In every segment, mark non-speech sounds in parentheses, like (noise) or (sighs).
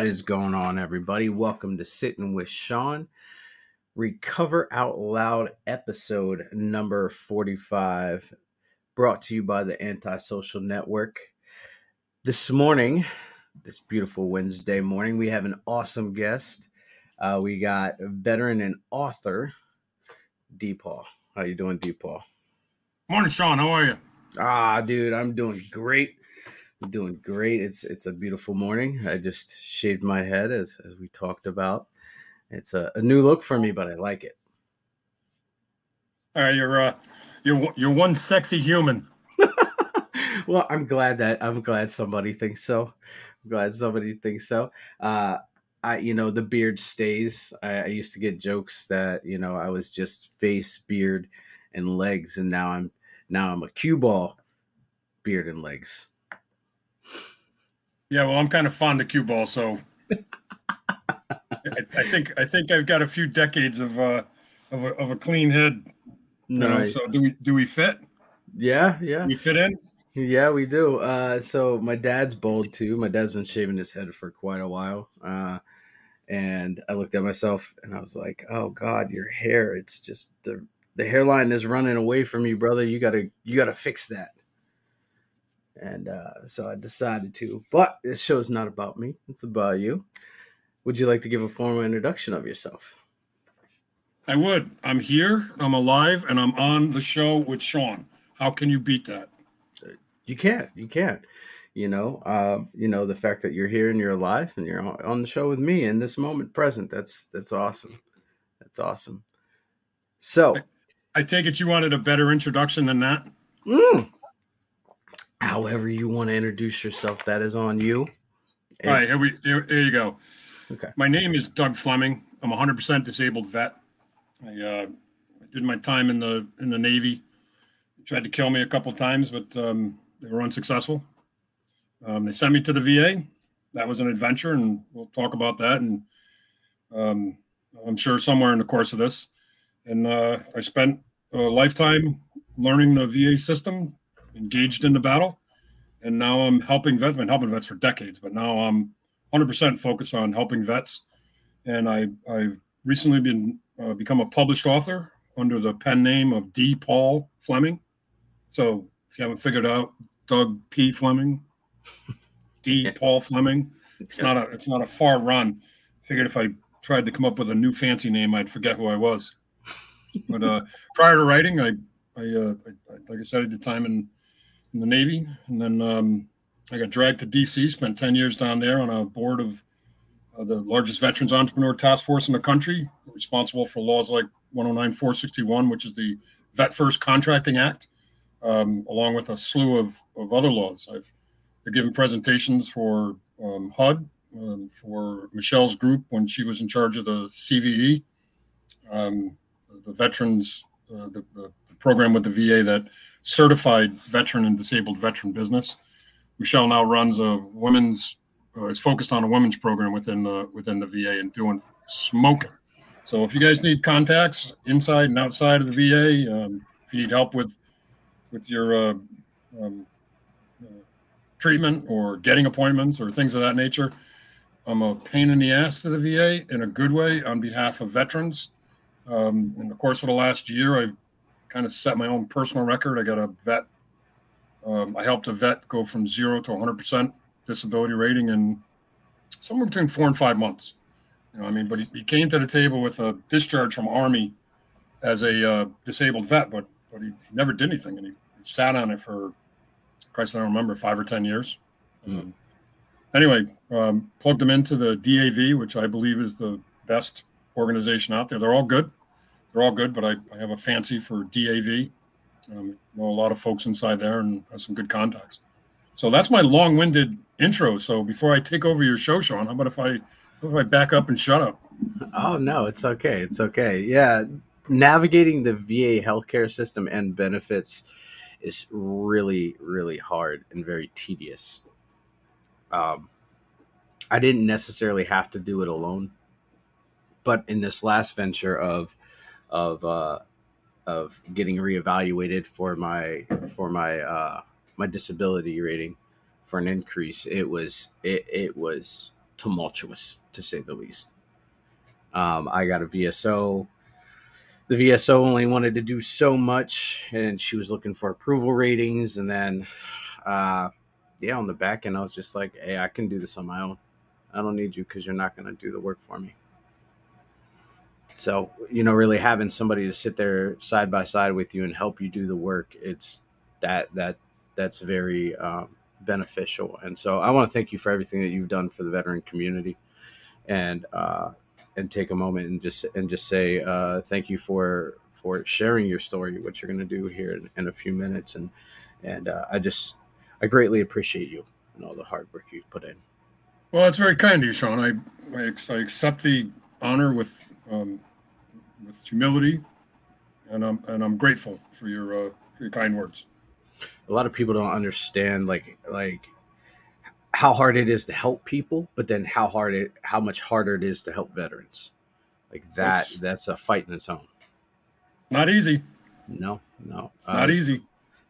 What is going on, everybody? Welcome to Sitting with Sean, Recover Out Loud, episode number 45, brought to you by the Antisocial Network. This morning, this beautiful Wednesday morning, we have an awesome guest. Uh, we got veteran and author, D. How you doing, D. Morning, Sean. How are you? Ah, dude, I'm doing great. I'm doing great. It's it's a beautiful morning. I just shaved my head as as we talked about. It's a, a new look for me, but I like it. All right, you're uh, you're you're one sexy human. (laughs) well, I'm glad that I'm glad somebody thinks so. I'm glad somebody thinks so. Uh, I you know the beard stays. I, I used to get jokes that you know I was just face, beard, and legs, and now I'm now I'm a cue ball, beard and legs. Yeah, well, I'm kind of fond of cue ball, so I, I think I think I've got a few decades of uh of a, of a clean head. No, Nice. so do we do we fit? Yeah, yeah. We fit in? Yeah, we do. Uh, so my dad's bald too. My dad's been shaving his head for quite a while. Uh, and I looked at myself and I was like, "Oh God, your hair! It's just the the hairline is running away from you, brother. You gotta you gotta fix that." And uh, so I decided to. But this show is not about me; it's about you. Would you like to give a formal introduction of yourself? I would. I'm here. I'm alive, and I'm on the show with Sean. How can you beat that? You can't. You can't. You know, uh, you know the fact that you're here and you're alive and you're on the show with me in this moment present. That's that's awesome. That's awesome. So, I take it you wanted a better introduction than that. mm, however you want to introduce yourself, that is on you. All right, here we here, here you go. Okay. My name is Doug Fleming. I'm a 100% disabled vet. I, uh, did my time in the in the Navy. They tried to kill me a couple times, but um, they were unsuccessful. Um, they sent me to the VA. That was an adventure, and we'll talk about that. And um, I'm sure somewhere in the course of this, and uh, I spent a lifetime learning the VA system, engaged in the battle, and now I'm helping vets. I've been helping vets for decades, but now I'm 100% focused on helping vets. And I, I've recently been uh, become a published author under the pen name of D. Paul Fleming. So if you haven't figured out, Doug P. Fleming, D. (laughs) Paul Fleming. It's not a it's not a far run. Figured if I tried to come up with a new fancy name, I'd forget who I was. But uh, (laughs) prior to writing, I I, uh, I like I said, I did time in in the Navy, and then um, I got dragged to DC. Spent ten years down there on a board of uh, the largest veterans entrepreneur task force in the country, responsible for laws like 109461, which is the Vet First Contracting Act, um, along with a slew of, of other laws. I've, I've given presentations for um, HUD, um, for Michelle's group when she was in charge of the CVE, um, the veterans, uh, the, the program with the VA that certified veteran and disabled veteran business. Michelle now runs a women's uh, is focused on a women's program within the within the VA and doing smoking. So if you guys need contacts inside and outside of the VA, um, if you need help with with your uh, um, uh, treatment or getting appointments or things of that nature, I'm a pain in the ass to the VA in a good way on behalf of veterans. Um, in the course of the last year, I've kind of set my own personal record. I got a vet. Um, I helped a vet go from zero to 100 percent disability rating in somewhere between four and five months. You know, I mean, but he, he came to the table with a discharge from Army as a uh, disabled vet, but but he, he never did anything, and he, he sat on it for, Christ, I don't remember, five or ten years. Mm. Anyway, um, plugged him into the DAV, which I believe is the best organization out there. They're all good. They're all good, but I, I have a fancy for DAV. Um, know a lot of folks inside there and have some good contacts. So that's my long-winded intro. So before I take over your show, Sean, how about if I if I back up and shut up? Oh no, it's okay. It's okay. Yeah, navigating the VA healthcare system and benefits is really, really hard and very tedious. Um, I didn't necessarily have to do it alone, but in this last venture of of uh, of getting reevaluated for my for my uh, my disability rating for an increase, it was it, it was tumultuous to say the least. Um, I got a VSO. The VSO only wanted to do so much, and she was looking for approval ratings. And then, uh, yeah, on the back end, I was just like, "Hey, I can do this on my own. I don't need you because you're not going to do the work for me." So, you know, really having somebody to sit there side by side with you and help you do the work, it's that that that's very um, beneficial. And so, I want to thank you for everything that you've done for the veteran community, and uh, and take a moment and just and just say uh, thank you for for sharing your story, what you're going to do here in, in, a few minutes, and and uh, I just I greatly appreciate you and all the hard work you've put in. Well, it's very kind of you, Sean. I I, I accept the honor with um, with humility, and I'm and I'm grateful for your uh, for your kind words. A lot of people don't understand like like how hard it is to help people, but then how hard it how much harder it is to help veterans. Like that it's, that's a fight in its own. Not easy. No, no. It's not uh, easy.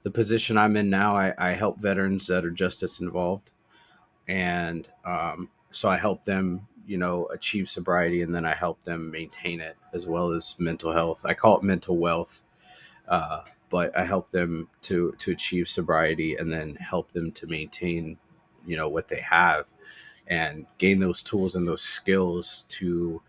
The position I'm in now, I, I help veterans that are justice involved. And um, so I help them, you know, achieve sobriety and then I help them maintain it as well as mental health. I call it mental wealth. Uh, but I help them to to achieve sobriety and then help them to maintain you know what they have and gain those tools and those skills to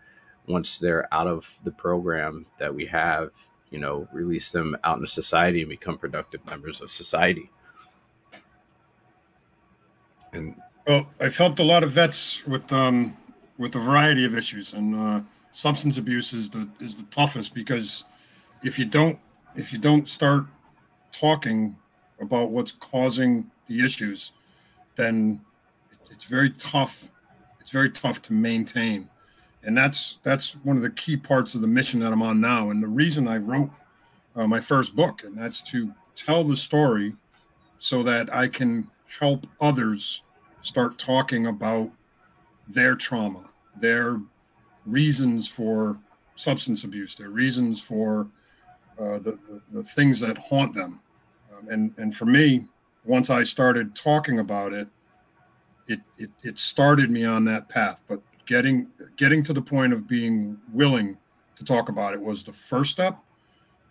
once they're out of the program that we have you know release them out into society and become productive members of society and well i felt a lot of vets with um with a variety of issues and uh substance abuse is the is the toughest because if you don't if you don't start talking about what's causing the issues then it's very tough. It's very tough to maintain, and that's that's one of the key parts of the mission that I'm on now. And the reason I wrote uh, my first book, and that's to tell the story so that I can help others start talking about their trauma, their reasons for substance abuse, their reasons for uh, the, the, things that haunt them. Um, and, and for me, once I started talking about it, it, it, it started me on that path. But getting getting to the point of being willing to talk about it was the first step.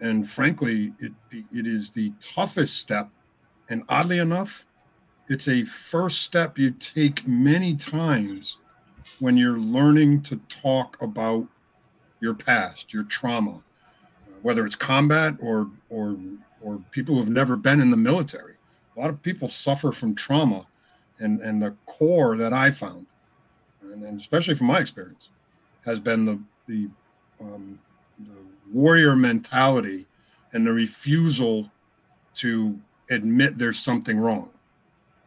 And frankly, it it is the toughest step. And oddly enough, it's a first step you take many times when you're learning to talk about your past, your trauma, whether it's combat or or or people who've never been in the military a lot of people suffer from trauma and and the core that i found and, and especially from my experience has been the the, um, the warrior mentality and the refusal to admit there's something wrong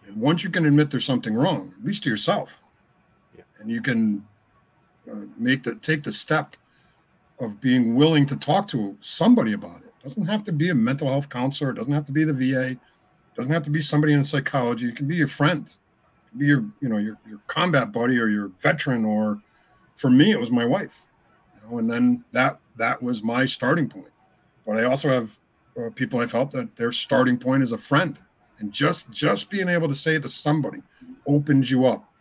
and once you can admit there's something wrong at least to yourself. And you can uh, make the take the step of being willing to talk to somebody about it. it doesn't have to be a mental health counselor it doesn't have to be the va It doesn't have to be somebody in psychology. It can be your friend, be your you know your your combat buddy or your veteran. Or for me, it was my wife. You know, and then that that was my starting point. But I also have uh, people I've helped that their starting point is a friend, and just just being able to say it to somebody opens you up.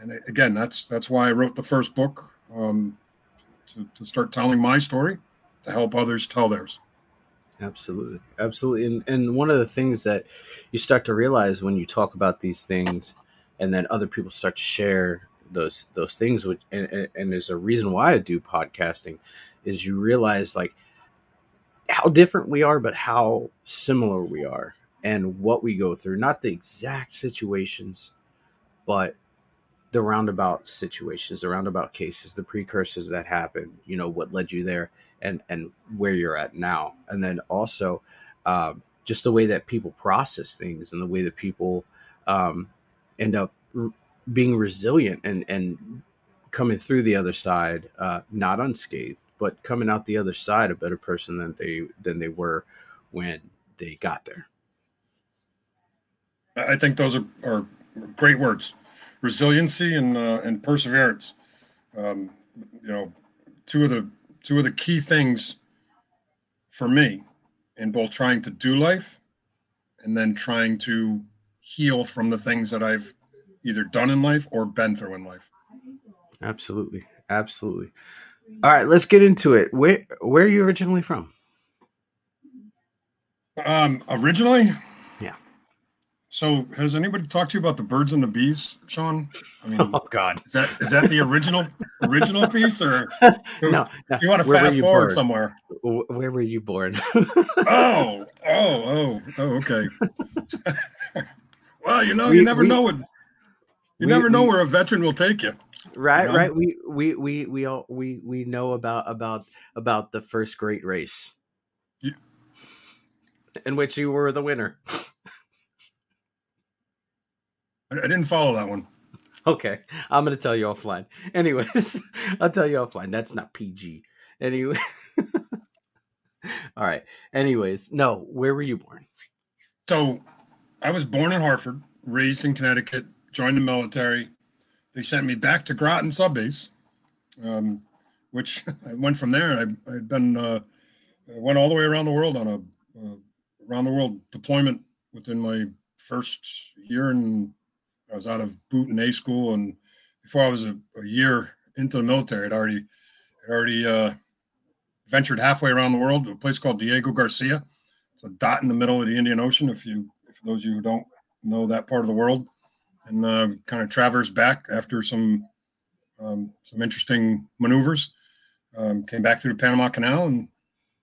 And again, that's that's why I wrote the first book um, to, to start telling my story to help others tell theirs. Absolutely. Absolutely. And and one of the things that you start to realize when you talk about these things and then other people start to share those those things which and, and, there's a reason why I do podcasting is you realize like how different we are but how similar we are and what we go through not the exact situations but the roundabout situations the roundabout cases the precursors that happen you know what led you there and and where you're at now. And then also um, just the way that people process things and the way that people um, end up r- being resilient and and coming through the other side uh, not unscathed but coming out the other side a better person than they than they were when they got there. I think those are, are great words resiliency and uh, and perseverance um, you know two of the two of the key things for me in both trying to do life and then trying to heal from the things that I've either done in life or been through in life. Absolutely, absolutely. All right, let's get into it. Where where are you originally from? Um, originally. So, has anybody talked to you about the birds and the bees, Sean? I mean, (laughs) Oh God, is that is that the original original piece, or (laughs) no, no. you want to Where fast forward born? somewhere? Where were you born? Oh, (laughs) oh, oh, oh, okay. well, you know, We- you never we- know what you we- never know where a veteran will take you. right, know? right. We we we we all we we know about about about the first great race, You- in which you were the winner. I, I didn't follow that one. Okay, I'm gonna tell you offline. Anyways, (laughs) I'll tell you offline. That's not PG. Anyway, (laughs) all right. Anyways, no. Where were you born? So, I was born in Hartford, raised in Connecticut, joined the military. They sent me back to Groton Sub Base, um, which (laughs) I went from there. I, I'd been uh, I went all the way around the world on a uh, around the world deployment within my first year, and I was out of boot and A school. And before I was a, a year into the military, I'd already I'd already uh, ventured halfway around the world to a place called Diego Garcia. It's a dot in the middle of the Indian Ocean. If you, for those of you who don't know that part of the world, and uh, kind of traversed back after some um, some interesting maneuvers. Um, came back through the Panama Canal and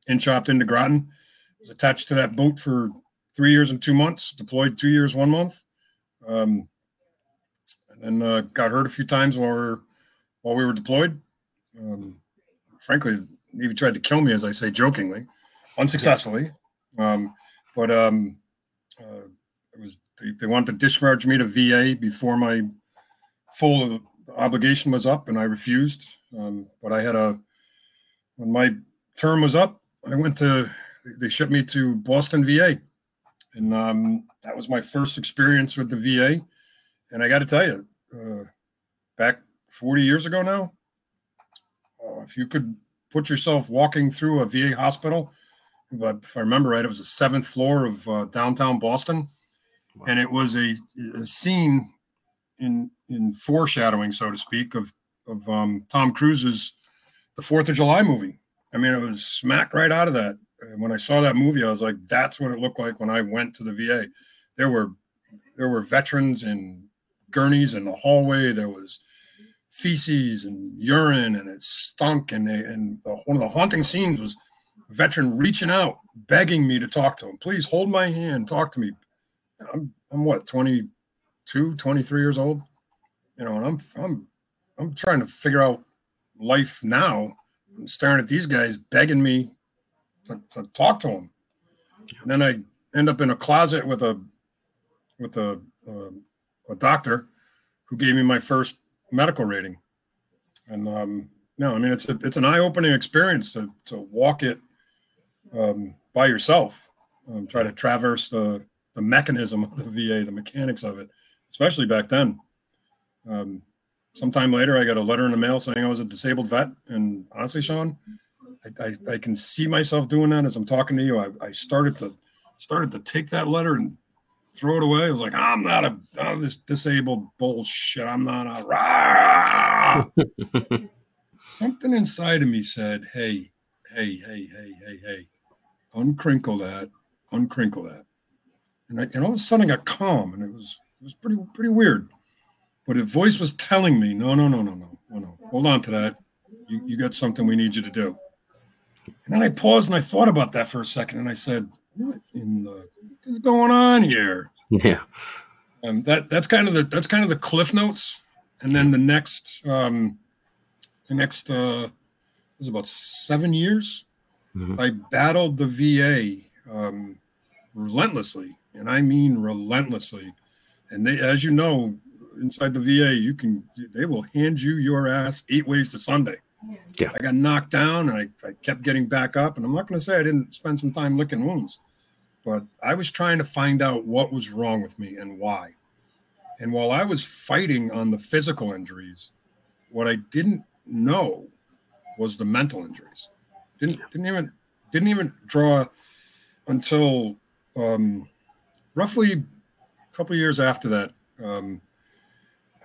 in chopped into Groton. Was attached to that boat for three years and two months. Deployed two years, one month. Um, and uh, got hurt a few times while we were while we were deployed. Um, frankly, Navy tried to kill me, as I say jokingly, unsuccessfully. Um, but um, uh, it was they, they wanted to discharge me to VA before my full obligation was up, and I refused. Um, but I had a when my term was up, I went to they shipped me to Boston VA, and um, that was my first experience with the VA. And I got to tell you, uh, back 40 years ago now, uh, if you could put yourself walking through a VA hospital, but if I remember right, it was the seventh floor of uh, downtown Boston, and it was a, a scene in in foreshadowing, so to speak, of of um, Tom Cruise's the Fourth of July movie. I mean, it was smack right out of that. And when I saw that movie, I was like, "That's what it looked like when I went to the VA." There were there were veterans in gurneys in the hallway. There was feces and urine, and it stunk. And they, and the, one of the haunting scenes was veteran reaching out, begging me to talk to him. Please hold my hand, talk to me. I'm I'm what 22, 23 years old, you know, and I'm I'm I'm trying to figure out life now. I'm staring at these guys begging me to, to talk to them, and then I end up in a closet with a with a um, a doctor who gave me my first medical rating, and um, no, I mean it's a, it's an eye opening experience to to walk it um, by yourself, um, try to traverse the the mechanism of the VA, the mechanics of it, especially back then. Um, sometime later, I got a letter in the mail saying I was a disabled vet, and honestly, Sean, I, I, I can see myself doing that as I'm talking to you. I, I started to started to take that letter and throw it away. I was like, I'm not a I'm this disabled bullshit. I'm not a rah. (laughs) Something inside of me said, "Hey, hey, hey, hey, hey, hey, uncrinkle that, uncrinkle that." And, I, and all of a sudden, I got calm, and it was it was pretty pretty weird. But a voice was telling me, "No, no, no, no, no, no, no. Hold on to that. You you got something we need you to do." And then I paused and I thought about that for a second, and I said, "What in the is going on here?" Yeah. Um, that that's kind of the that's kind of the cliff notes, and then the next um, the next uh, was about seven years. Mhm. I battled the VA um, relentlessly, and I mean relentlessly. And they, as you know, inside the VA, you can they will hand you your ass eight ways to Sunday. Yeah. I got knocked down, and I, I kept getting back up. And I'm not going to say I didn't spend some time licking wounds, but I was trying to find out what was wrong with me and why. And while I was fighting on the physical injuries, what I didn't know was the mental injuries. Didn't didn't even didn't even draw until um, roughly a couple of years after that. Um,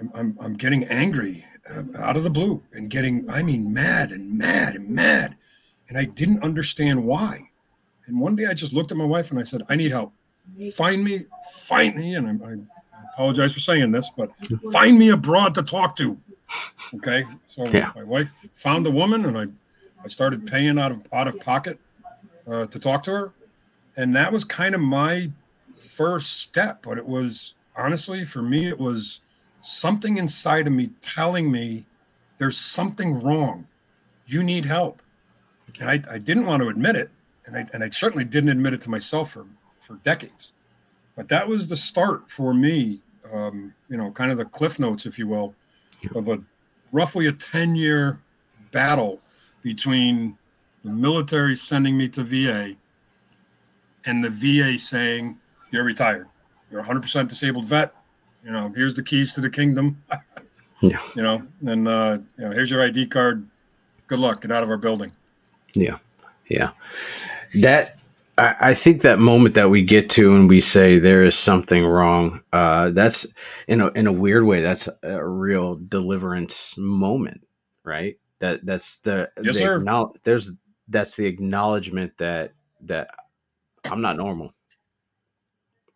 I'm, I'm I'm getting angry uh, out of the blue and getting, I mean, mad and mad and mad. And I didn't understand why. And one day I just looked at my wife and I said, I need help. Find me, find me. And I, I apologize for saying this, but find me a broad to talk to. Okay. So yeah. my wife found a woman and I, I started paying out of out of pocket uh, to talk to her. And that was kind of my first step. But it was honestly, for me, it was something inside of me telling me there's something wrong. You need help. And I, I didn't want to admit it. And I, and I certainly didn't admit it to myself for, for decades. But that was the start for me, um, you know, kind of the cliff notes, if you will, of a roughly a 10 year battle between the military sending me to VA and the VA saying, You're retired. You're 100% disabled vet you know, here's the keys to the kingdom. (laughs) yeah. You know, and uh, you know, here's your ID card. Good luck. Get out of our building. Yeah. Yeah. That I, I think that moment that we get to and we say there is something wrong, uh, that's in a in a weird way, that's a real deliverance moment, right? That that's the, yes, the sir. there's that's the acknowledgement that that I'm not normal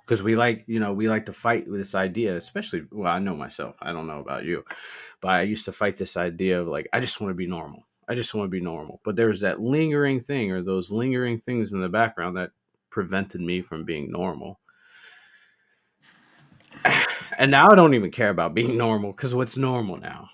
because we like you know we like to fight with this idea especially well i know myself i don't know about you but i used to fight this idea of like i just want to be normal i just want to be normal but there's that lingering thing or those lingering things in the background that prevented me from being normal (sighs) and now i don't even care about being (laughs) normal because what's normal now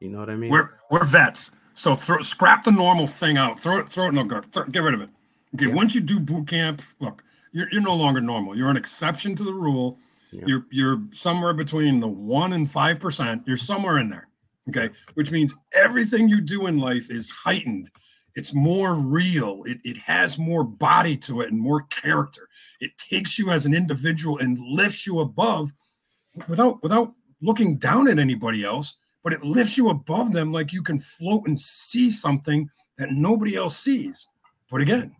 you know what i mean we're we're vets so throw, scrap the normal thing out throw it throw it no go get rid of it okay yeah. once you do boot camp look you're, you're no longer normal. You're an exception to the rule. Yeah. You're you're somewhere between the one and five percent. You're somewhere in there. Okay, which means everything you do in life is heightened. It's more real. It, it has more body to it and more character. It takes you as an individual and lifts you above without without looking down at anybody else, but it lifts you above them like you can float and see something that nobody else sees. But again,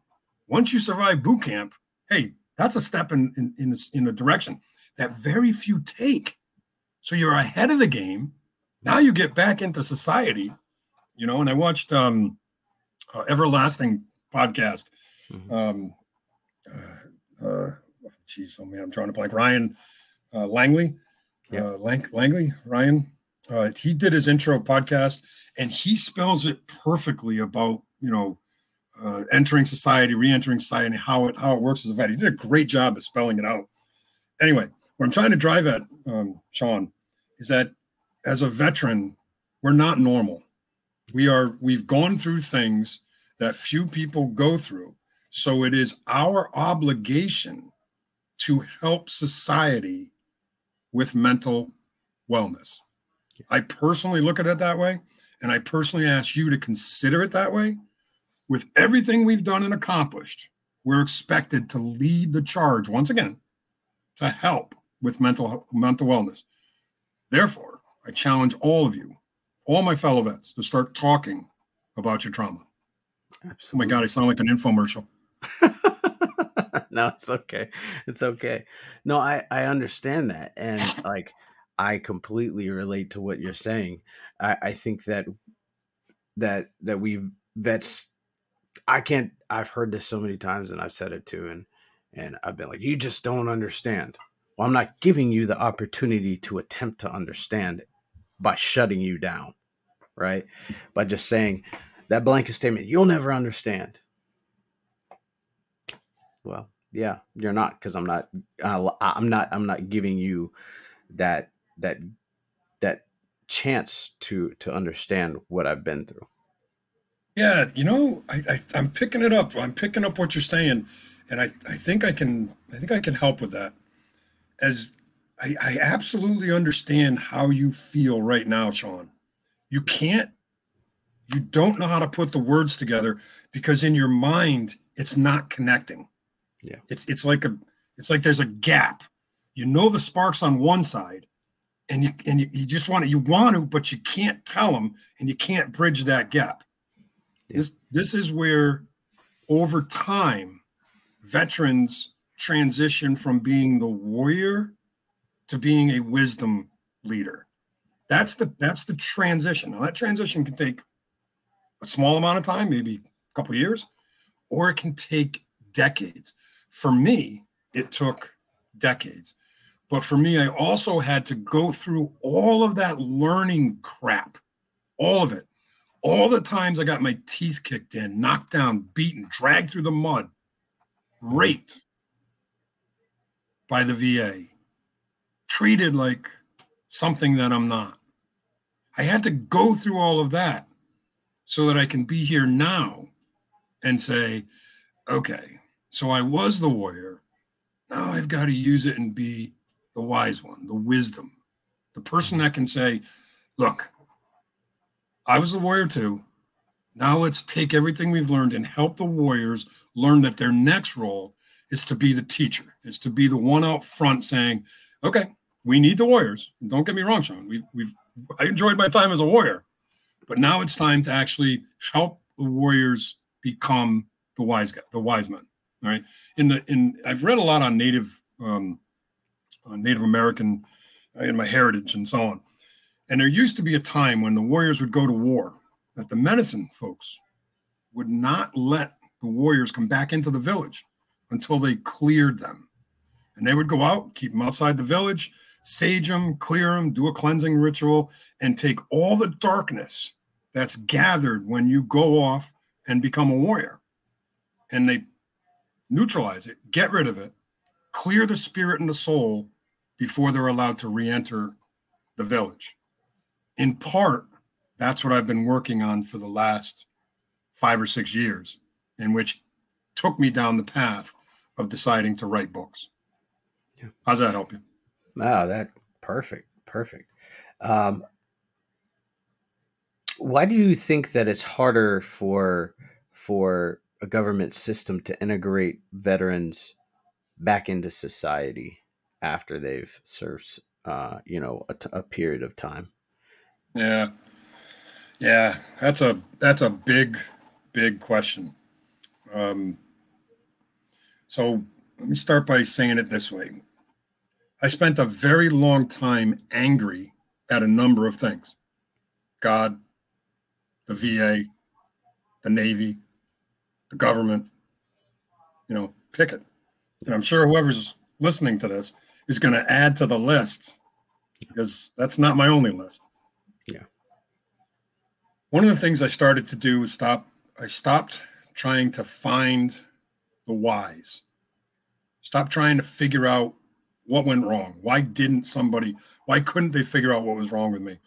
once you survive boot camp, hey, that's a step in in in, in a direction that very few take. So you're ahead of the game. Now you get back into society, you know. And I watched um, uh, Everlasting podcast. Mm-hmm. Um, uh, uh, oh man, I'm trying to blank. Ryan uh, Langley, yeah. uh, Lang- Langley, Ryan. Uh, he did his intro podcast, and he spells it perfectly about you know uh, entering society, re-entering society, and how it how it works as a vet. He did a great job of spelling it out. Anyway, what I'm trying to drive at, um, Sean, is that as a veteran, we're not normal. We are we've gone through things that few people go through. So it is our obligation to help society with mental wellness. I personally look at it that way, and I personally ask you to consider it that way with everything we've done and accomplished, we're expected to lead the charge once again to help with mental mental wellness. Therefore, I challenge all of you, all my fellow vets, to start talking about your trauma. Absolutely. Oh my God, I sound like an infomercial. (laughs) no, it's okay. It's okay. No, I I understand that, and (laughs) like I completely relate to what you're saying. I I think that that that we vets I can't. I've heard this so many times, and I've said it too, and and I've been like, you just don't understand. Well, I'm not giving you the opportunity to attempt to understand by shutting you down, right? By just saying that blanket statement, you'll never understand. Well, yeah, you're not because I'm not. I'm not. I'm not giving you that that that chance to to understand what I've been through. Yeah, you know, I, I I'm picking it up. I'm picking up what you're saying, and I I think I can I think I can help with that. As I, I absolutely understand how you feel right now, Sean. You can't, you don't know how to put the words together because in your mind it's not connecting. Yeah, it's it's like a it's like there's a gap. You know the sparks on one side, and you and you, you just want to you want to, but you can't tell them, and you can't bridge that gap. This this is where over time veterans transition from being the warrior to being a wisdom leader. That's the that's the transition. Now that transition can take a small amount of time, maybe a couple years, or it can take decades. For me, it took decades. But for me, I also had to go through all of that learning crap, all of it. All the times I got my teeth kicked in, knocked down, beaten, dragged through the mud, raped by the VA, treated like something that I'm not. I had to go through all of that so that I can be here now and say, okay, so I was the warrior. Now I've got to use it and be the wise one, the wisdom, the person that can say, look, I was the warrior too. Now let's take everything we've learned and help the warriors learn that their next role is to be the teacher, is to be the one out front saying, okay, we need the warriors. Don't get me wrong, Sean. We've, we've I enjoyed my time as a warrior, but now it's time to actually help the warriors become the wise guy, the wise men. All right. In the in I've read a lot on Native um, on Native American uh, in my heritage and so on. And there used to be a time when the warriors would go to war that the medicine folks would not let the warriors come back into the village until they cleared them. And they would go out, keep them outside the village, sage them, clear them, do a cleansing ritual, and take all the darkness that's gathered when you go off and become a warrior. And they neutralize it, get rid of it, clear the spirit and the soul before they're allowed to re enter the village. In part, that's what I've been working on for the last five or six years, in which took me down the path of deciding to write books. Yeah. How's that help you? Wow, that perfect, perfect. Um, why do you think that it's harder for for a government system to integrate veterans back into society after they've served, uh, you know, a, t- a period of time? Yeah, yeah, that's a that's a big, big question. Um, so let me start by saying it this way: I spent a very long time angry at a number of things God, the VA, the Navy, the government, you know, pick it. And I'm sure whoever's listening to this is going to add to the list because that's not my only list. Yeah. One of the things I started to do was stop, I stopped trying to find the whys. Stop trying to figure out what went wrong? Why didn't somebody, why couldn't they figure out what was wrong with me?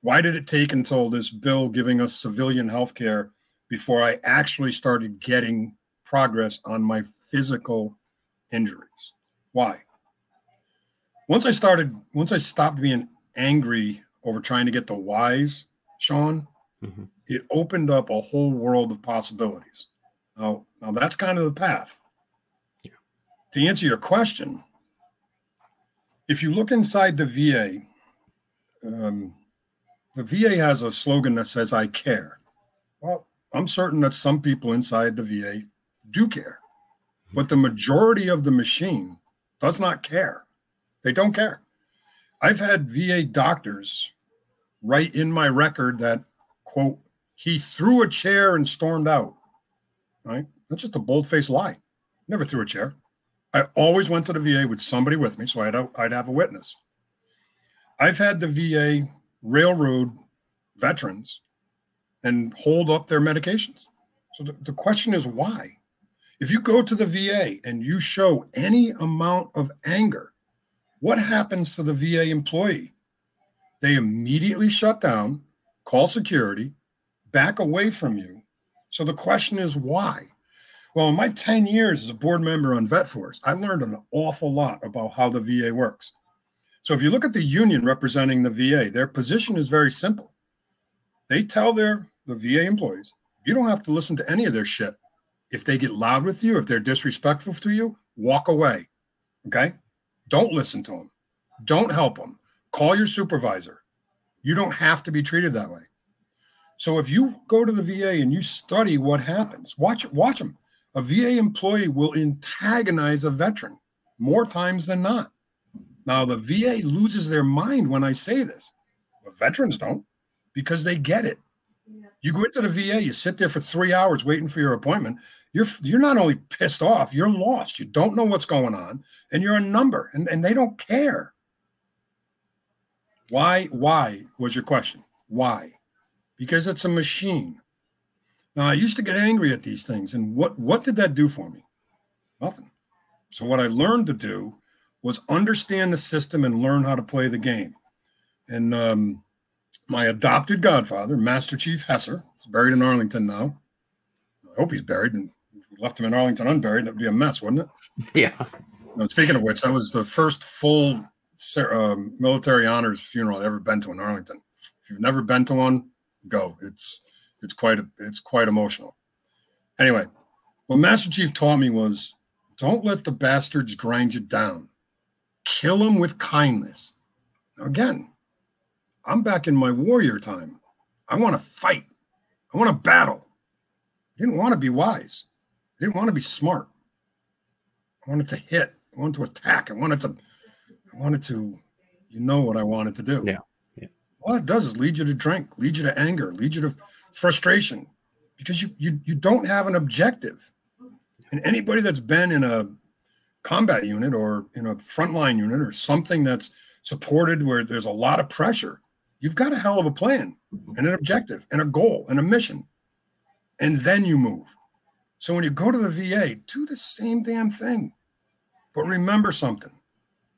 Why did it take until this bill giving us civilian health care before I actually started getting progress on my physical injuries? Why? Once I started, once I stopped being angry over trying to get the whys, Sean, mm-hmm. it opened up a whole world of possibilities. Now, now that's kind of the path. Yeah. To answer your question, if you look inside the VA, um, the VA has a slogan that says, I care. Well, I'm certain that some people inside the VA do care, but the majority of the machine does not care. They don't care. I've had VA doctors write in my record that, quote, he threw a chair and stormed out. Right? That's just a bold faced lie. Never threw a chair. I always went to the VA with somebody with me, so I'd, I'd have a witness. I've had the VA railroad veterans and hold up their medications. So the, the question is why? If you go to the VA and you show any amount of anger, what happens to the VA employee? They immediately shut down, call security, back away from you. So the question is why? Well, in my 10 years as a board member on VetForce, I learned an awful lot about how the VA works. So if you look at the union representing the VA, their position is very simple. They tell their the VA employees, you don't have to listen to any of their shit. If they get loud with you, if they're disrespectful to you, walk away. Okay? Don't listen to them. Don't help them. Call your supervisor. You don't have to be treated that way. So if you go to the VA and you study what happens, watch watch them a VA employee will antagonize a veteran more times than not. Now, the VA loses their mind when I say this. But veterans don't because they get it. You go into the VA, you sit there for three hours waiting for your appointment. You're you're not only pissed off, you're lost. You don't know what's going on, and you're a number, and, and they don't care. Why? Why was your question? Why? Because it's a machine. Now I used to get angry at these things, and what what did that do for me? Nothing. So what I learned to do was understand the system and learn how to play the game. And um, my adopted godfather, Master Chief Hesser, is buried in Arlington now. I hope he's buried. And if we left him in Arlington unburied, that'd be a mess, wouldn't it? (laughs) Yeah. And speaking of which, that was the first full uh, military honors funeral I've ever been to in Arlington. If you've never been to one, go. It's it's quite a, it's quite emotional. Anyway, what Master Chief taught me was don't let the bastards grind you down. Kill them with kindness. Now again, I'm back in my warrior time. I want to fight. I want to battle. I didn't want to be wise. I didn't want to be smart. I wanted to hit. I wanted to attack. I wanted to, I wanted to, you know what I wanted to do. Yeah. All it does is lead you to drink, lead you to anger, lead you to frustration because you you you don't have an objective. And anybody that's been in a combat unit or in a frontline unit or something that's supported where there's a lot of pressure, you've got a hell of a plan mm-hmm. and an objective and a goal and a mission. And then you move. So when you go to the VA, do the same damn thing. But remember something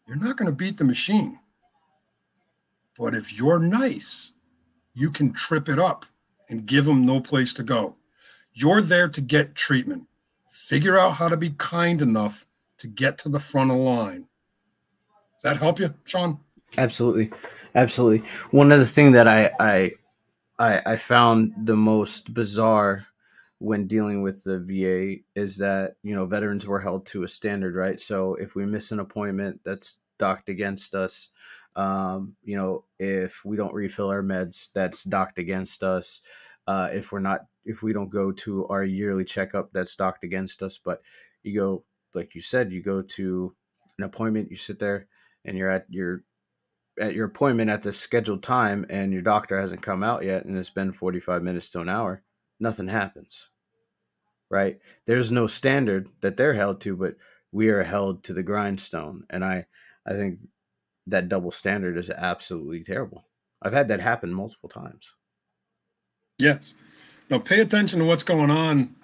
you're not going to beat the machine. But if you're nice, you can trip it up and give them no place to go. You're there to get treatment. Figure out how to be kind enough to get to the front of the line. Does that help you, Sean? Absolutely, absolutely. One other thing that I I I, I found the most bizarre when dealing with the VA is that you know veterans were held to a standard, right? So if we miss an appointment, that's docked against us. Um, you know, if we don't refill our meds, that's docked against us. Uh, if we're not, if we don't go to our yearly checkup, that's docked against us. But you go like you said, you go to an appointment, you sit there, and you're at your at your appointment at the scheduled time, and your doctor hasn't come out yet, and it's been 45 minutes to an hour. Nothing happens, right? There's no standard that they're held to, but we are held to the grindstone, and I I think that double standard is absolutely terrible. I've had that happen multiple times. Yes. Now pay attention to what's going on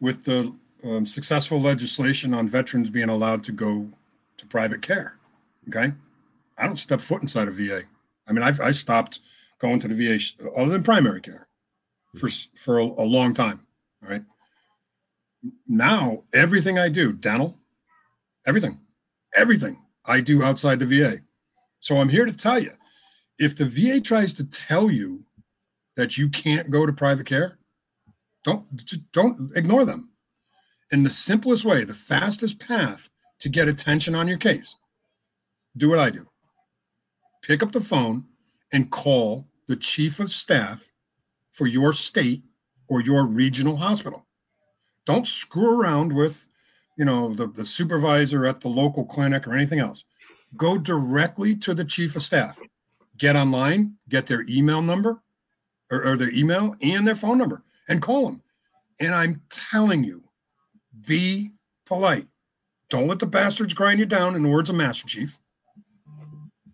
with the um, successful legislation on veterans being allowed to go to private care. Okay, I don't step foot inside a VA. I mean, I've I stopped going to the VA other than primary care for for a, a long time. All right. Now everything I do, dental, everything, everything I do outside the VA. So I'm here to tell you, if the VA tries to tell you that you can't go to private care, don't don't ignore them. In the simplest way, the fastest path to get attention on your case, do what I do. Pick up the phone and call the chief of staff for your state or your regional hospital. Don't screw around with, you know, the, the supervisor at the local clinic or anything else. Go directly to the chief of staff. Get online, get their email number or, or their email and their phone number and call them. And I'm telling you, be polite. Don't let the bastards grind you down, in the words of Master Chief.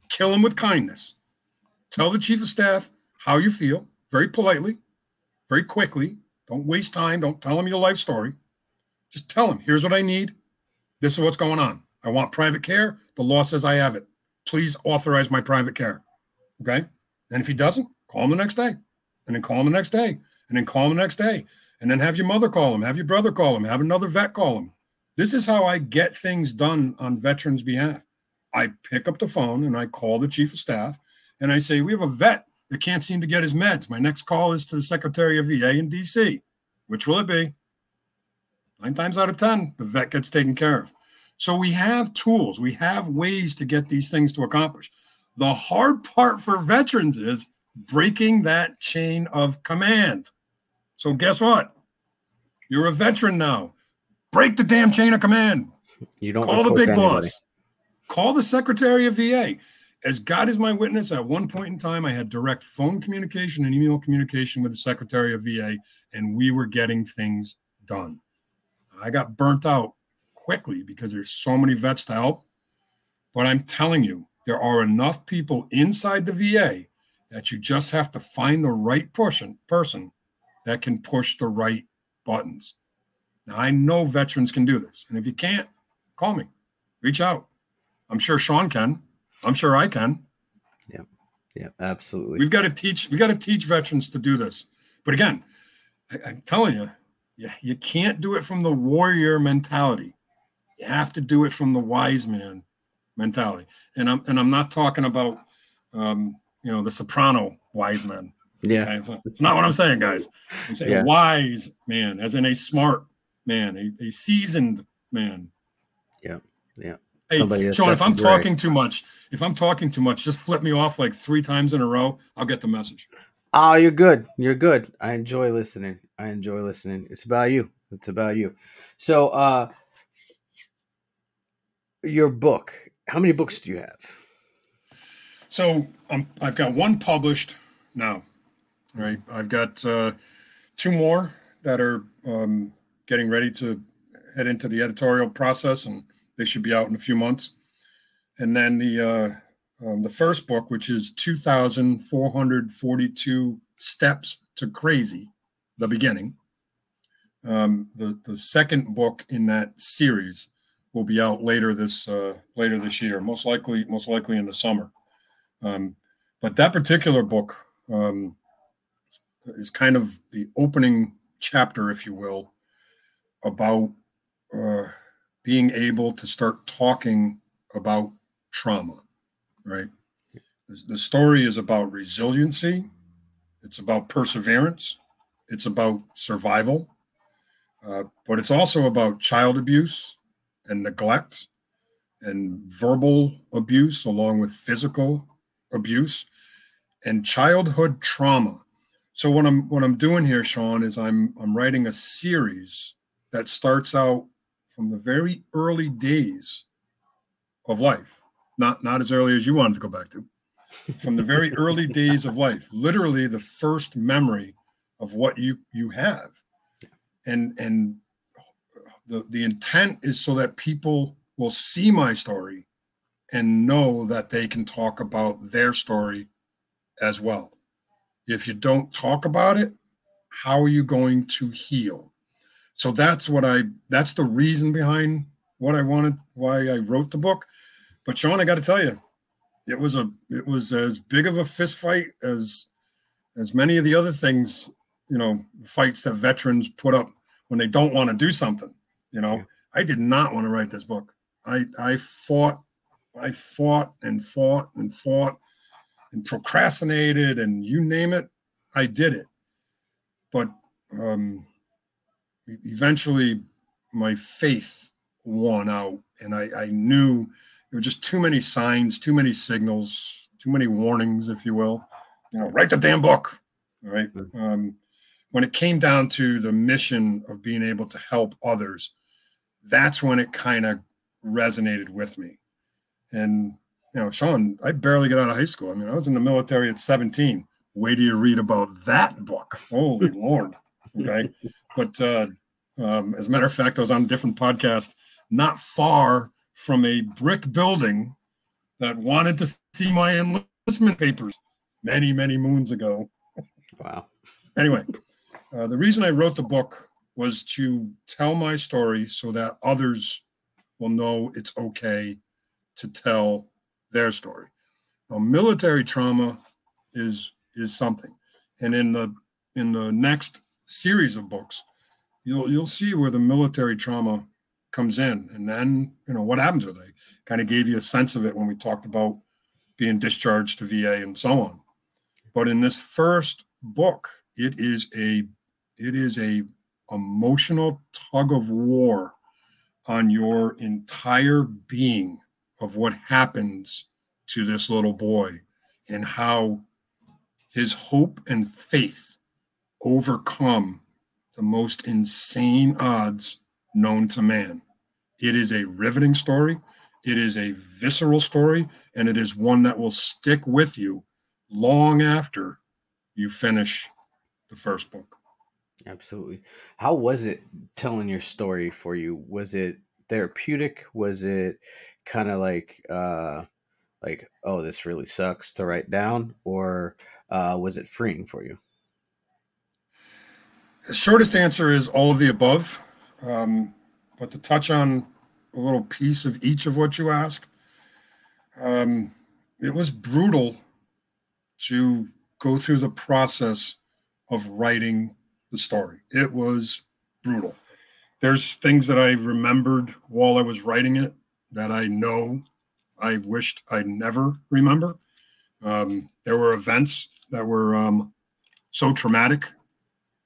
Kill them with kindness. Tell the chief of staff how you feel, very politely, very quickly. Don't waste time. Don't tell them your life story. Just tell them, here's what I need. This is what's going on. I want private care. The law says I have it. Please authorize my private care. Okay. And if he doesn't, call him the next day. And then call him the next day. And then call him the next day and then have your mother call him, have your brother call him, have another vet call him. This is how I get things done on veterans' behalf. I pick up the phone and I call the chief of staff and I say, We have a vet that can't seem to get his meds. My next call is to the Secretary of VA in DC. Which will it be? Nine times out of 10, the vet gets taken care of. So we have tools, we have ways to get these things to accomplish. The hard part for veterans is breaking that chain of command. So guess what? You're a veteran now. Break the damn chain of command. (laughs) You don't call the big boss. Call the Secretary of VA. as God is my witness, at one point in time, I had direct phone communication and email communication with the Secretary of VA, and we were getting things done. I got burnt out quickly because there's so many vets to help. But I'm telling you, there are enough people inside the VA that you just have to find the right person, person that can push the right buttons. Now, I know veterans can do this. And if you can't, call me, reach out. I'm sure Sean can. I'm sure I can. Yeah. Yeah, absolutely. We've got to teach, we got to teach veterans to do this. But again, I, am telling you, yeah, you can't do it from the warrior mentality. You have to do it from the wise man mentality. And I'm and I'm not talking about um, you know, the soprano wise men. Yeah. Okay? It's not what I'm saying, guys. I'm saying yeah. wise man, as in a smart man, a, a seasoned man. Yeah. Yeah. Hey, Somebody Sean, if I'm great. talking too much, if I'm talking too much, just flip me off like three times in a row. I'll get the message. Oh, you're good. You're good. I enjoy listening. I enjoy listening. It's about you. It's about you. So, uh, your book. How many books do you have? So um, I've got one published now, right? I've got uh, two more that are um, getting ready to head into the editorial process, and they should be out in a few months. And then the uh, um, the first book, which is 2,442 Steps to Crazy, the beginning. Um, the the second book in that series will be out later this uh, later this year, most likely most likely in the summer. Um, but that particular book um, is kind of the opening chapter, if you will, about uh, being able to start talking about trauma, right? The story is about resiliency, it's about perseverance, it's about survival, uh, but it's also about child abuse and neglect and verbal abuse, along with physical abuse and childhood trauma. So what I'm what I'm doing here, Sean, is I'm I'm writing a series that starts out from the very early days of life, not not as early as you wanted to go back to, from the very early (laughs) days of life, literally the first memory of what you you have, and and the the intent is so that people will see my story and know that they can talk about their story as well. If you don't talk about it, how are you going to heal? So that's what I that's the reason behind what I wanted, why I wrote the book. But Sean, I got to tell you, it was a it was as big of a fist fight as as many of the other things, you know, fights that veterans put up when they don't want to do something. You know, I did not want to write this book. I I fought I fought and fought and fought and procrastinated and you name it, I did it. But um, eventually, my faith won out, and I, I knew there were just too many signs, too many signals, too many warnings, if you will. You know, write the damn book. All right. Mm-hmm. Um, when it came down to the mission of being able to help others, that's when it kind of resonated with me. And you know, Sean, I barely got out of high school. I mean, I was in the military at 17. Wait till you read about that book. Holy (laughs) Lord. Okay. But uh, um, as a matter of fact, I was on a different podcast not far from a brick building that wanted to see my enlistment papers many, many moons ago. Wow. Anyway, uh, the reason I wrote the book was to tell my story so that others will know it's okay to tell their story. Now, military trauma is is something, and in the in the next series of books, you'll you'll see where the military trauma comes in, and then you know what happens with it. Kind of gave you a sense of it when we talked about being discharged to VA and so on. But in this first book, it is a it is a emotional tug of war on your entire being of what happens to this little boy and how his hope and faith overcome the most insane odds known to man. It is a riveting story. It is a visceral story, and it is one that will stick with you long after you finish the first book. Absolutely. How was it telling your story for you? Was it therapeutic? Was it kind of like uh like oh this really sucks to write down or uh was it freeing for you? The shortest answer is all of the above. Um, but to touch on a little piece of each of what you ask, um, it was brutal to go through the process of writing the story. It was brutal. There's things that I remembered while I was writing it that I know I wished I'd never remember. Um, there were events that were um, so traumatic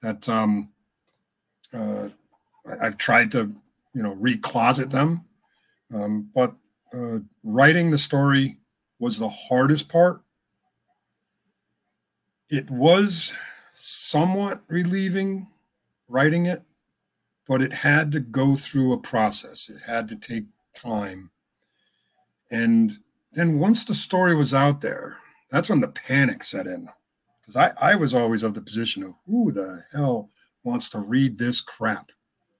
that um, uh, I, have tried to, you know, recloset them. Um, but uh, writing the story was the hardest part. It was somewhat relieving writing it, but it had to go through a process. It had to take time. And then once the story was out there, that's when the panic set in. Because I, I was always of the position of who the hell wants to read this crap?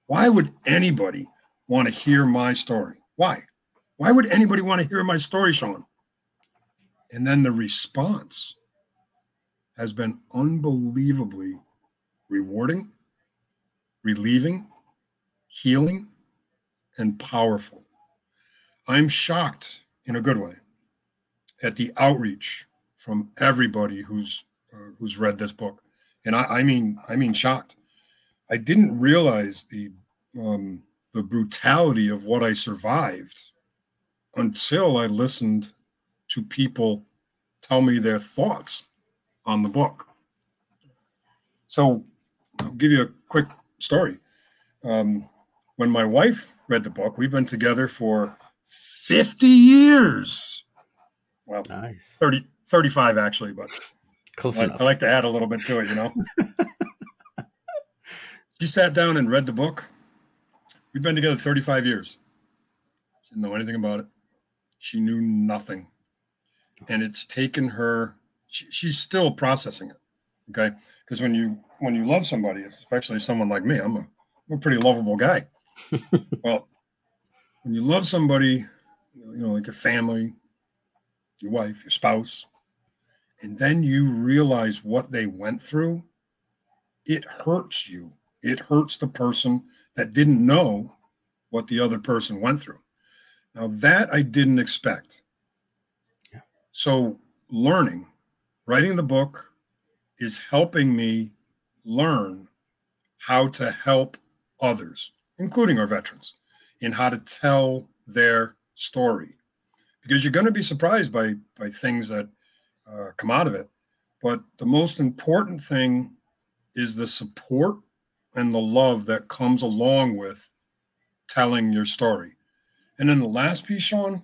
Why would anybody want to hear my story? Why? Why would anybody want to hear my story, Sean? And then the response has been unbelievably rewarding, relieving, healing, and powerful. I'm shocked in a good way at the outreach from everybody who's uh, who's read this book, and I, I, mean I mean shocked. I didn't realize the um, the brutality of what I survived until I listened to people tell me their thoughts on the book. So I'll give you a quick story. Um, when my wife read the book, we've been together for 50 years. Well, nice. 30, 35 actually, but Close I, I like to add a little bit to it, you know. (laughs) she sat down and read the book. We've been together 35 years. She didn't know anything about it. She knew nothing. And it's taken her, she, she's still processing it. Okay. Because when you when you love somebody, especially someone like me, I'm a, I'm a pretty lovable guy. (laughs) well, when you love somebody, you know, like your family, your wife, your spouse, and then you realize what they went through, it hurts you. It hurts the person that didn't know what the other person went through. Now, that I didn't expect. Yeah. So, learning, writing the book is helping me learn how to help others, including our veterans, in how to tell their story. Because you're going to be surprised by, by things that uh, come out of it. But the most important thing is the support and the love that comes along with telling your story. And then the last piece, Sean,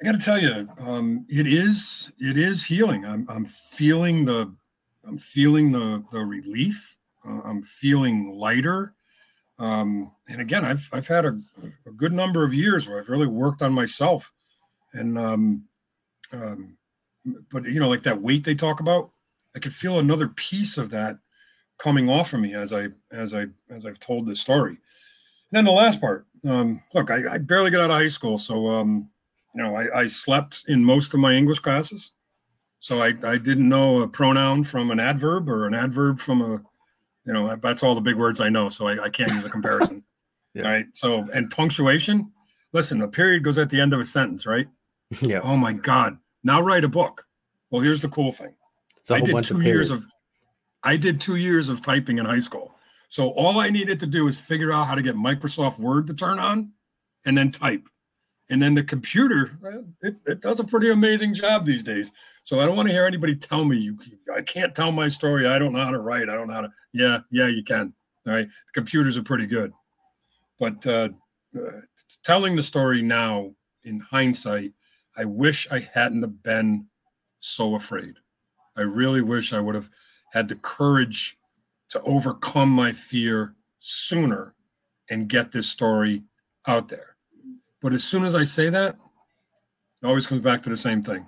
I got to tell you, um, it is it is healing. I'm I'm feeling the I'm feeling the the relief. Uh, I'm feeling lighter. Um, and again, I've I've had a, a, good number of years where I've really worked on myself, and um, um, but you know, like that weight they talk about, I could feel another piece of that coming off of me as I as I as I've told this story. And then the last part, um, look, I, I, barely got out of high school, so um, you know, I, I, slept in most of my English classes, so I, I didn't know a pronoun from an adverb or an adverb from a, you know, that's all the big words I know, so I, I can't use a comparison. (laughs) yeah. Right. So and punctuation. Listen, a period goes at the end of a sentence, right? Yeah. Oh my God. Now write a book. Well, here's the cool thing. I did two of years of I did two years of typing in high school. So all I needed to do is figure out how to get Microsoft Word to turn on and then type. And then the computer, it, it does a pretty amazing job these days. So I don't want to hear anybody tell me you I can't tell my story. I don't know how to write. I don't know how to. Yeah, yeah, you can. All right. The computers are pretty good. But uh, uh, telling the story now in hindsight I wish I hadn't have been so afraid. I really wish I would have had the courage to overcome my fear sooner and get this story out there. But as soon as I say that, it always comes back to the same thing.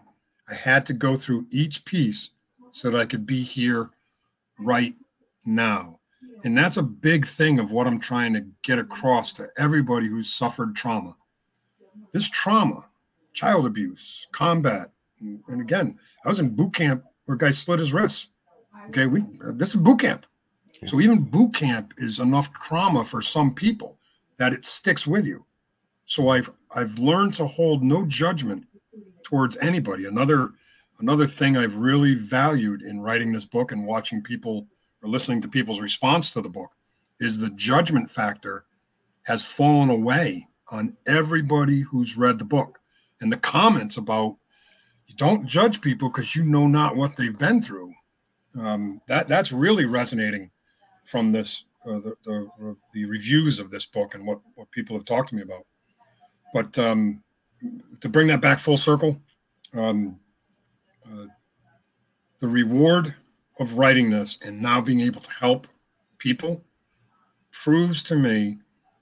I had to go through each piece so that I could be here right now. And that's a big thing of what I'm trying to get across to everybody who's suffered trauma. This trauma, child abuse, combat, and again, I was in boot camp where a guy slit his wrist. Okay, we this is boot camp. So even boot camp is enough trauma for some people that it sticks with you. So I've I've learned to hold no judgment towards anybody. Another another thing I've really valued in writing this book and watching people or listening to people's response to the book is the judgment factor has fallen away on everybody who's read the book. And the comments about you don't judge people because you know not what they've been through. Um, that that's really resonating from this uh, the, the, the reviews of this book and what what people have talked to me about. But um, to bring that back full circle, um, uh, the reward of writing this and now being able to help people proves to me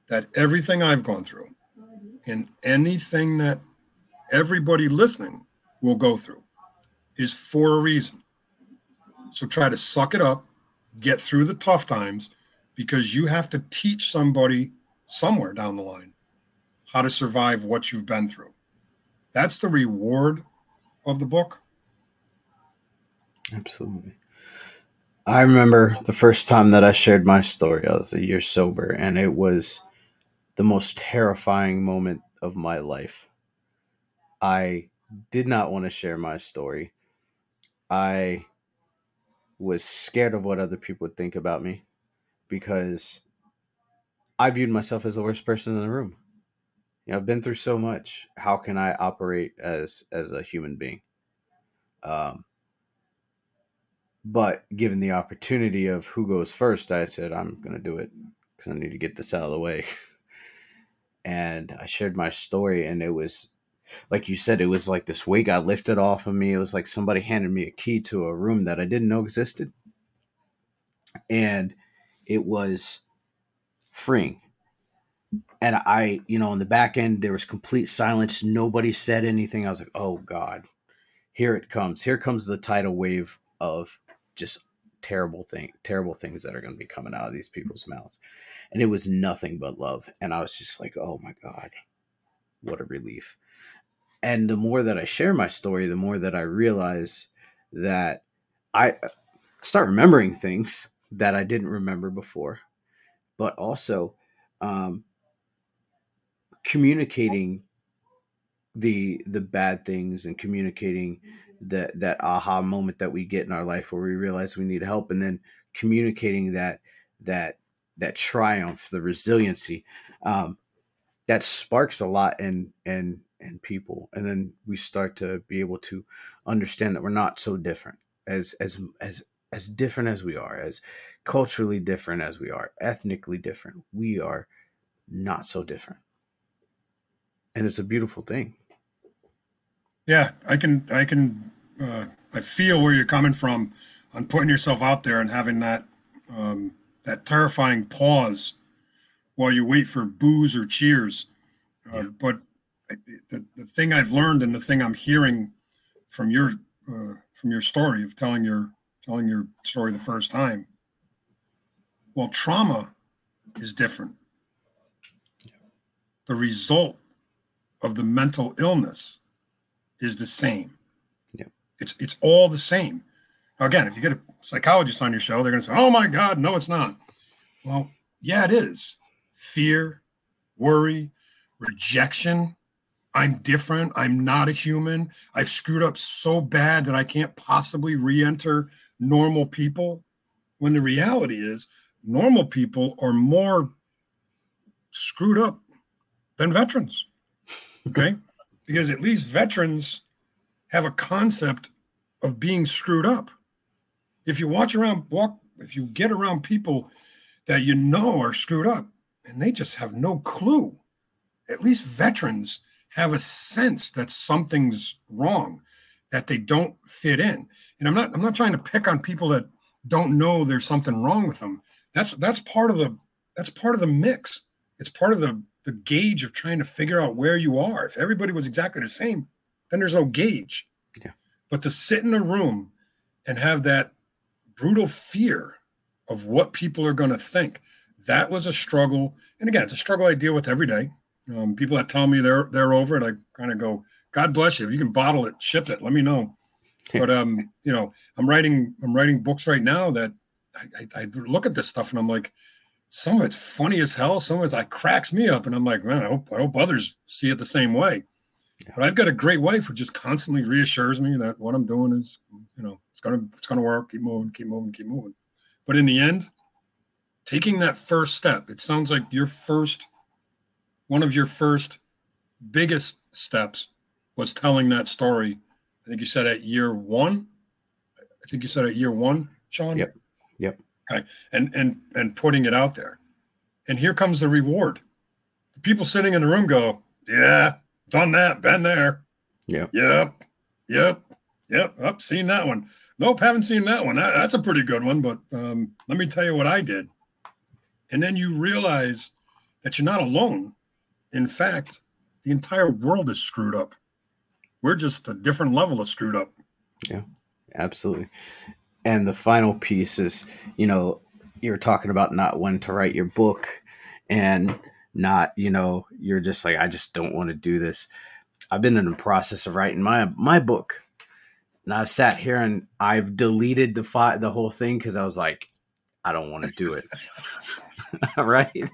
that everything I've gone through and anything that everybody listening will go through is for a reason. So try to suck it up, get through the tough times because you have to teach somebody somewhere down the line how to survive what you've been through. That's the reward of the book. Absolutely. I remember the first time that I shared my story. I was a year sober, and it was the most terrifying moment of my life. I did not want to share my story. I was scared of what other people would think about me because I viewed myself as the worst person in the room. You know, I've been through so much. How can I operate as as a human being? Um, but given the opportunity of who goes first, I said I'm going to do it because I need to get this out of the way. (laughs) and I shared my story, and it was like you said, it was like this weight got lifted off of me. It was like somebody handed me a key to a room that I didn't know existed. And it was freeing. And I, you know, on the back end, there was complete silence. Nobody said anything. I was like, oh God, here it comes. Here comes the tidal wave of just terrible thing, terrible things that are going to be coming out of these people's mouths. And it was nothing but love. And I was just like, oh my God, what a relief and the more that I share my story, the more that I realize that I uh, start remembering things that I didn't remember before, but also um, communicating the the bad things and communicating that that aha moment that we get in our life where we realize we need help, and then communicating that that that triumph, the resiliency, um, that sparks a lot in in and people. And then we start to be able to understand that we're not so different as as as as different as we are as culturally different as we are ethnically different. We are not so different and it's a beautiful thing yeah i can i can uh, i feel where you're coming from on putting yourself out there and having that um, that terrifying pause while you wait for boos or cheers uh, yeah. but the, the thing I've learned and the thing I'm hearing from your uh, from your story of telling your telling your story the first time. Well, trauma is different. The result of the mental illness is the same. Yeah. It's it's all the same. Now, again, if you get a psychologist on your show, they're going to say, "Oh my God, no, it's not." Well, yeah, it is. Fear, worry, rejection, I'm different. I'm not a human. I've screwed up so bad that I can't possibly re enter normal people. When the reality is, normal people are more screwed up than veterans. Okay. because at least veterans have a concept of being screwed up. If you watch around, walk, if you get around people that you know are screwed up and they just have no clue, at least veterans have a sense that something's wrong, that they don't fit in. And I'm not I'm not trying to pick on people that don't know there's something wrong with them. That's that's part of the that's part of the mix. It's part of the the gauge of trying to figure out where you are. If everybody was exactly the same, then there's no gauge. Yeah. But to sit in a room and have that brutal fear of what people are going to think, that was a struggle. And again, it's a struggle I deal with every day. Um, people that tell me they're they're over it, I kind of go, God bless you. If you can bottle it, ship it. Let me know. (laughs) But um, you know, I'm writing I'm writing books right now that I, I, I look at this stuff and I'm like, some of it's funny as hell. Some of it's like cracks me up, and I'm like, man, I hope I hope others see it the same way. Yeah. But I've got a great wife who just constantly reassures me that what I'm doing is, you know, it's gonna it's gonna work. Keep moving, keep moving, keep moving. But in the end, taking that first step, it sounds like your first, one of your first biggest steps was telling that story. I think you said at year one. I think you said at year one, Sean. Yep. Okay. And and and putting it out there. And here comes the reward. The people sitting in the room go, Yeah, done that, been there. Yeah. Yep. Yep. Yep. Up, seen that one. Nope, haven't seen that one. That, that's a pretty good one. But um, let me tell you what I did. And then you realize that you're not alone. In fact, the entire world is screwed up. We're just a different level of screwed up. Yeah, absolutely. And the final piece is, you know, you're talking about not when to write your book and not, you know, you're just like, I just don't want to do this. I've been in the process of writing my my book. And I've sat here and I've deleted the fi- the whole thing because I was like, I don't want to do it. (laughs) right?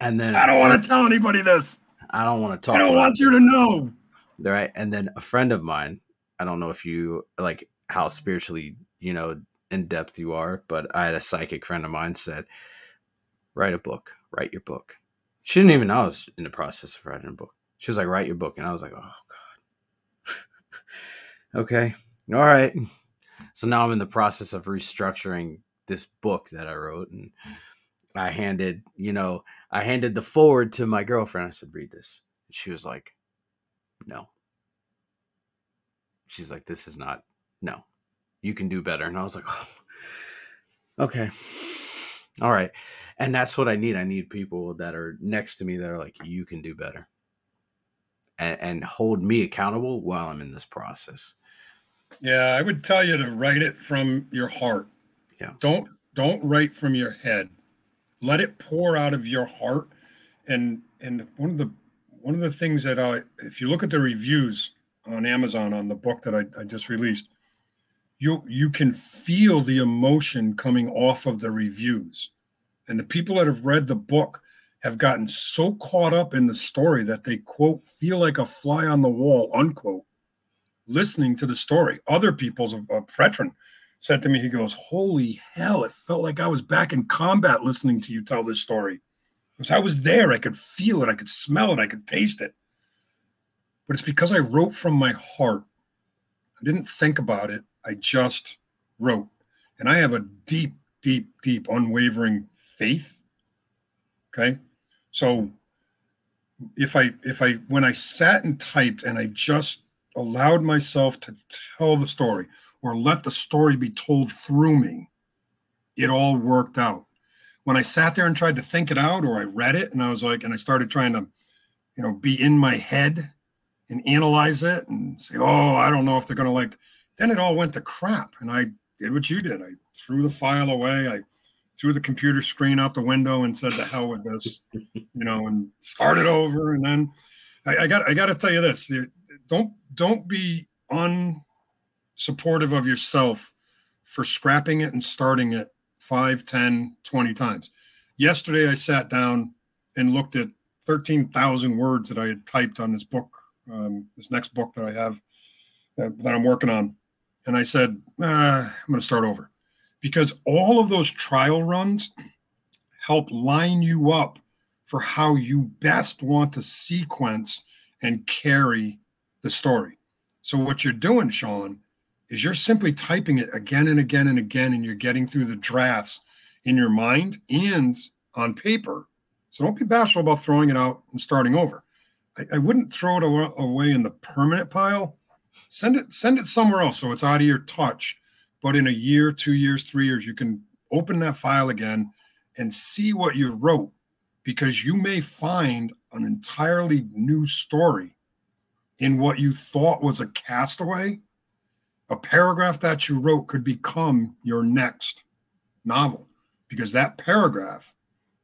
And then I don't want to tell anybody this. I don't want to talk. I don't want you to know. Right. And then a friend of mine, I don't know if you like how spiritually, you know, in depth you are, but I had a psychic friend of mine said, write a book, write your book. She didn't even know I was in the process of writing a book. She was like, write your book. And I was like, oh, God. (laughs) okay. All right. (laughs) So now I'm in the process of restructuring this book that I wrote. And I handed, you know, I handed the forward to my girlfriend. I said, read this. And she was like, no. She's like, this is not, no, you can do better. And I was like, oh, okay. All right. And that's what I need. I need people that are next to me that are like, you can do better and, and hold me accountable while I'm in this process. Yeah. I would tell you to write it from your heart. Yeah. Don't, don't write from your head let it pour out of your heart and and one of the one of the things that I, if you look at the reviews on Amazon on the book that I, I just released, you you can feel the emotion coming off of the reviews, and the people that have read the book have gotten so caught up in the story that they quote feel like a fly on the wall unquote listening to the story. Other people's a, veteran said to me, he goes, Holy hell, it felt like I was back in combat listening to you tell this story. Because I was there, I could feel it, I could smell it, I could taste it. But it's because I wrote from my heart. I didn't think about it, I just wrote. And I have a deep, deep, deep, unwavering faith. Okay. So if I, if I, when I sat and typed and I just allowed myself to tell the story, or let the story be told through me, it all worked out. When I sat there and tried to think it out, or I read it and I was like, and I started trying to, you know, be in my head and analyze it and say, oh, I don't know if they're going to like, then it all went to crap. And I did what you did. I threw the file away. I threw the computer screen out the window and said, the hell with this, (laughs) you know, and started over. And then I, I got, I got to tell you this, don't, don't be unsupportive of yourself for scrapping it and starting it 5, 10, 20 times. Yesterday, I sat down and looked at 13,000 words that I had typed on this book, um, this next book that I have that, that I'm working on. And I said, ah, I'm going to start over because all of those trial runs help line you up for how you best want to sequence and carry the story. So, what you're doing, Sean, is you're simply typing it again and again and again, and you're getting through the drafts in your mind and on paper. So don't be bashful about throwing it out and starting over. I, I wouldn't throw it away in the permanent pile. Send it, send it somewhere else so it's out of your touch. But in a year, two years, three years, you can open that file again and see what you wrote because you may find an entirely new story in what you thought was a castaway. A paragraph that you wrote could become your next novel because that paragraph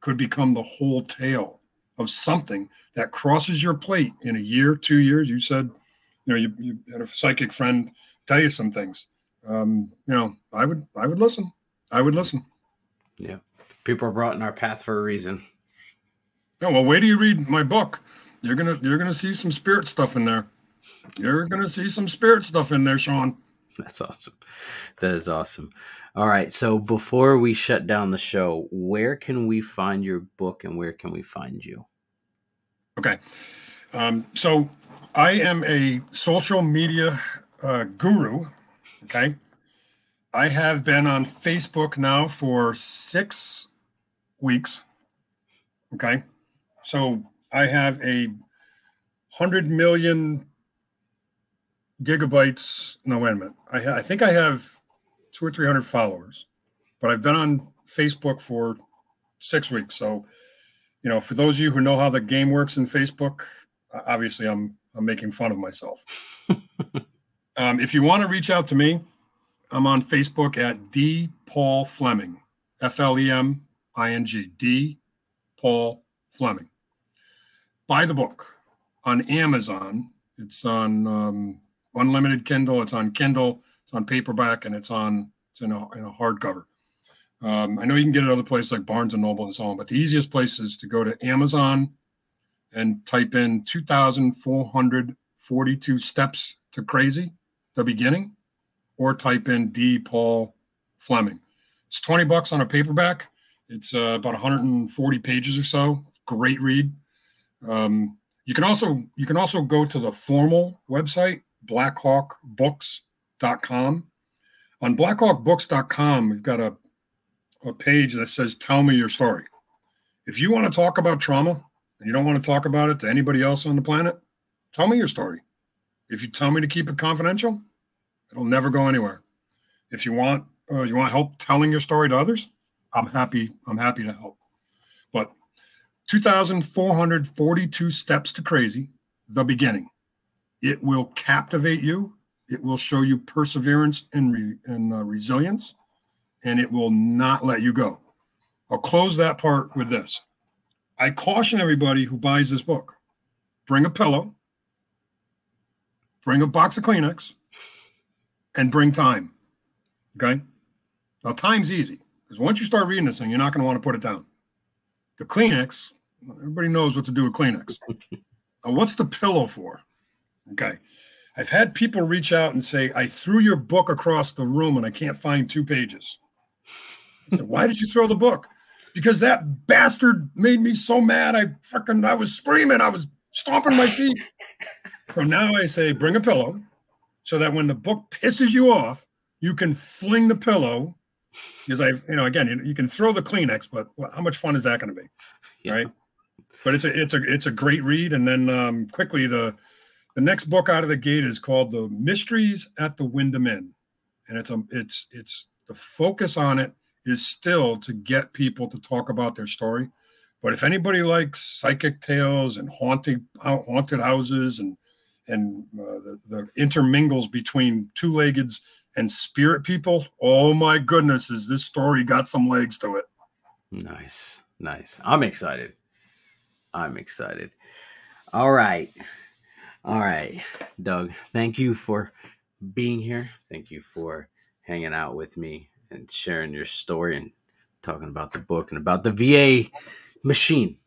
could become the whole tale of something that crosses your plate in a year, two years. You said, know, you, you had a psychic friend tell you some things. Um, you know, I would, I would listen. I would listen. Yeah, people are brought in our path for a reason. Yeah, well, wait till you read my book. You're gonna, you're gonna see some spirit stuff in there. You're gonna see some spirit stuff in there, Sean. That's awesome. That is awesome. All right. So before we shut down the show, where can we find your book and where can we find you? Okay. Um, so I am a social media uh, guru. Okay. I have been on Facebook now for six weeks. Okay. So I have a hundred million gigabytes. No, wait a minute. I, ha- I think I have two or three hundred followers, but I've been on Facebook for six weeks. So, you know, for those of you who know how the game works in Facebook, obviously I'm I'm making fun of myself. (laughs) um, if you want to reach out to me, I'm on Facebook at D Paul Fleming, F L E M I N G, D Paul Fleming. Buy the book on Amazon. It's on um, unlimited Kindle. It's on Kindle. It's on paperback, and it's on it's in a, in a hardcover. Um, I know you can get it other places like Barnes and Noble and so on, but the easiest place is to go to Amazon and type in 2,442 steps to crazy, the beginning, or type in D. Paul Fleming. It's 20 bucks on a paperback. It's uh, about 140 pages or so. Great read. Um, you can also you can also go to the formal website blackhawkbooks.com. On blackhawkbooks.com, we've got a a page that says "Tell me your story." If you want to talk about trauma and you don't want to talk about it to anybody else on the planet, tell me your story. If you tell me to keep it confidential, it'll never go anywhere. If you want uh, you want help telling your story to others, I'm happy. I'm happy to help. But 2,442 steps to crazy, the beginning. It will captivate you. It will show you perseverance and, re, and uh, resilience, and it will not let you go. I'll close that part with this. I caution everybody who buys this book bring a pillow, bring a box of Kleenex, and bring time. Okay? Now, time's easy because once you start reading this thing, you're not going to want to put it down. The Kleenex, everybody knows what to do with Kleenex. (laughs) now, what's the pillow for? Okay. I've had people reach out and say, I threw your book across the room and I can't find two pages. I said, Why did you throw the book? Because that bastard made me so mad. I freaking I was screaming. I was stomping my feet. (laughs) so now I say, bring a pillow so that when the book pisses you off, you can fling the pillow. Because I, you know, again, you, you can throw the Kleenex, but how much fun is that going to be? Yeah. Right. But it's a it's a it's a great read. And then um, quickly the the next book out of the gate is called The Mysteries at the Wyndham Inn. And it's a it's it's the focus on it is still to get people to talk about their story. But if anybody likes psychic tales and haunted haunted houses and and uh, the, the intermingles between two-leggeds and spirit people, oh my goodness, is this story got some legs to it? Nice, nice. I'm excited. I'm excited. All right, all right, Doug. Thank you for being here. Thank you for hanging out with me and sharing your story and talking about the book and about the VA machine.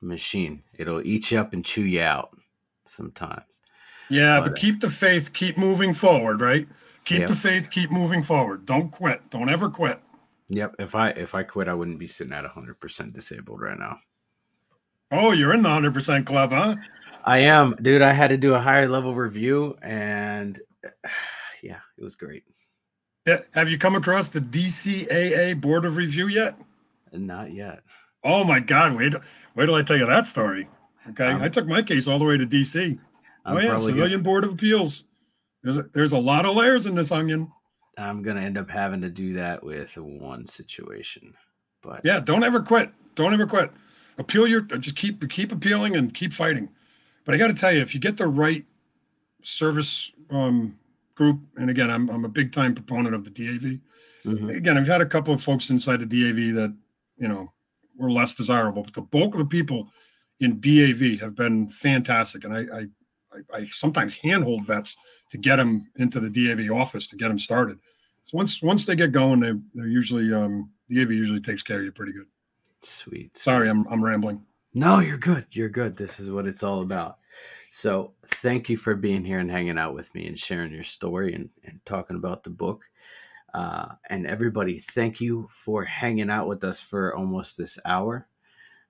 Machine. It'll eat you up and chew you out sometimes. Yeah, but, but uh, keep the faith, keep moving forward, right? Keep the faith, keep moving forward. Don't quit. Don't ever quit. Yep. If I if I quit, I wouldn't be sitting at 100% disabled right now. Oh, you're in the 100% club, huh? I am. Dude, I had to do a higher level review and (sighs) yeah, it was great. Have you come across the DCAA Board of Review yet? Not yet. Oh my God! Wait, wait till I tell you that story. Okay, um, I took my case all the way to DC. I'm oh yeah, Civilian gonna, Board of Appeals. There's a, there's a lot of layers in this onion. I'm gonna end up having to do that with one situation, But Yeah, don't ever quit. Don't ever quit. Appeal your just keep keep appealing and keep fighting. But I got to tell you, if you get the right service um, group, and again, I'm I'm a big time proponent of the DAV. mhm. Again, I've had a couple of folks inside the DAV that you know were less desirable, but the bulk of the people in DAV have been fantastic, and I I, I, I sometimes handhold vets to get them into the DAV office to get them started. So once once they get going, they they're usually um, DAV usually takes care of you pretty good. sweet. Sorry, I'm I'm rambling. No, you're good. You're good. This is what it's all about. So, thank you for being here and hanging out with me and sharing your story and, and talking about the book. Uh, and everybody, thank you for hanging out with us for almost this hour.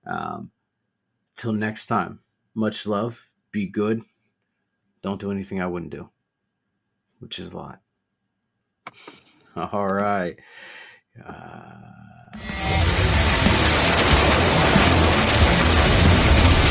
Um, till next time, much love. Be good. Don't do anything I wouldn't do, which is a lot. (laughs) All right. Uh,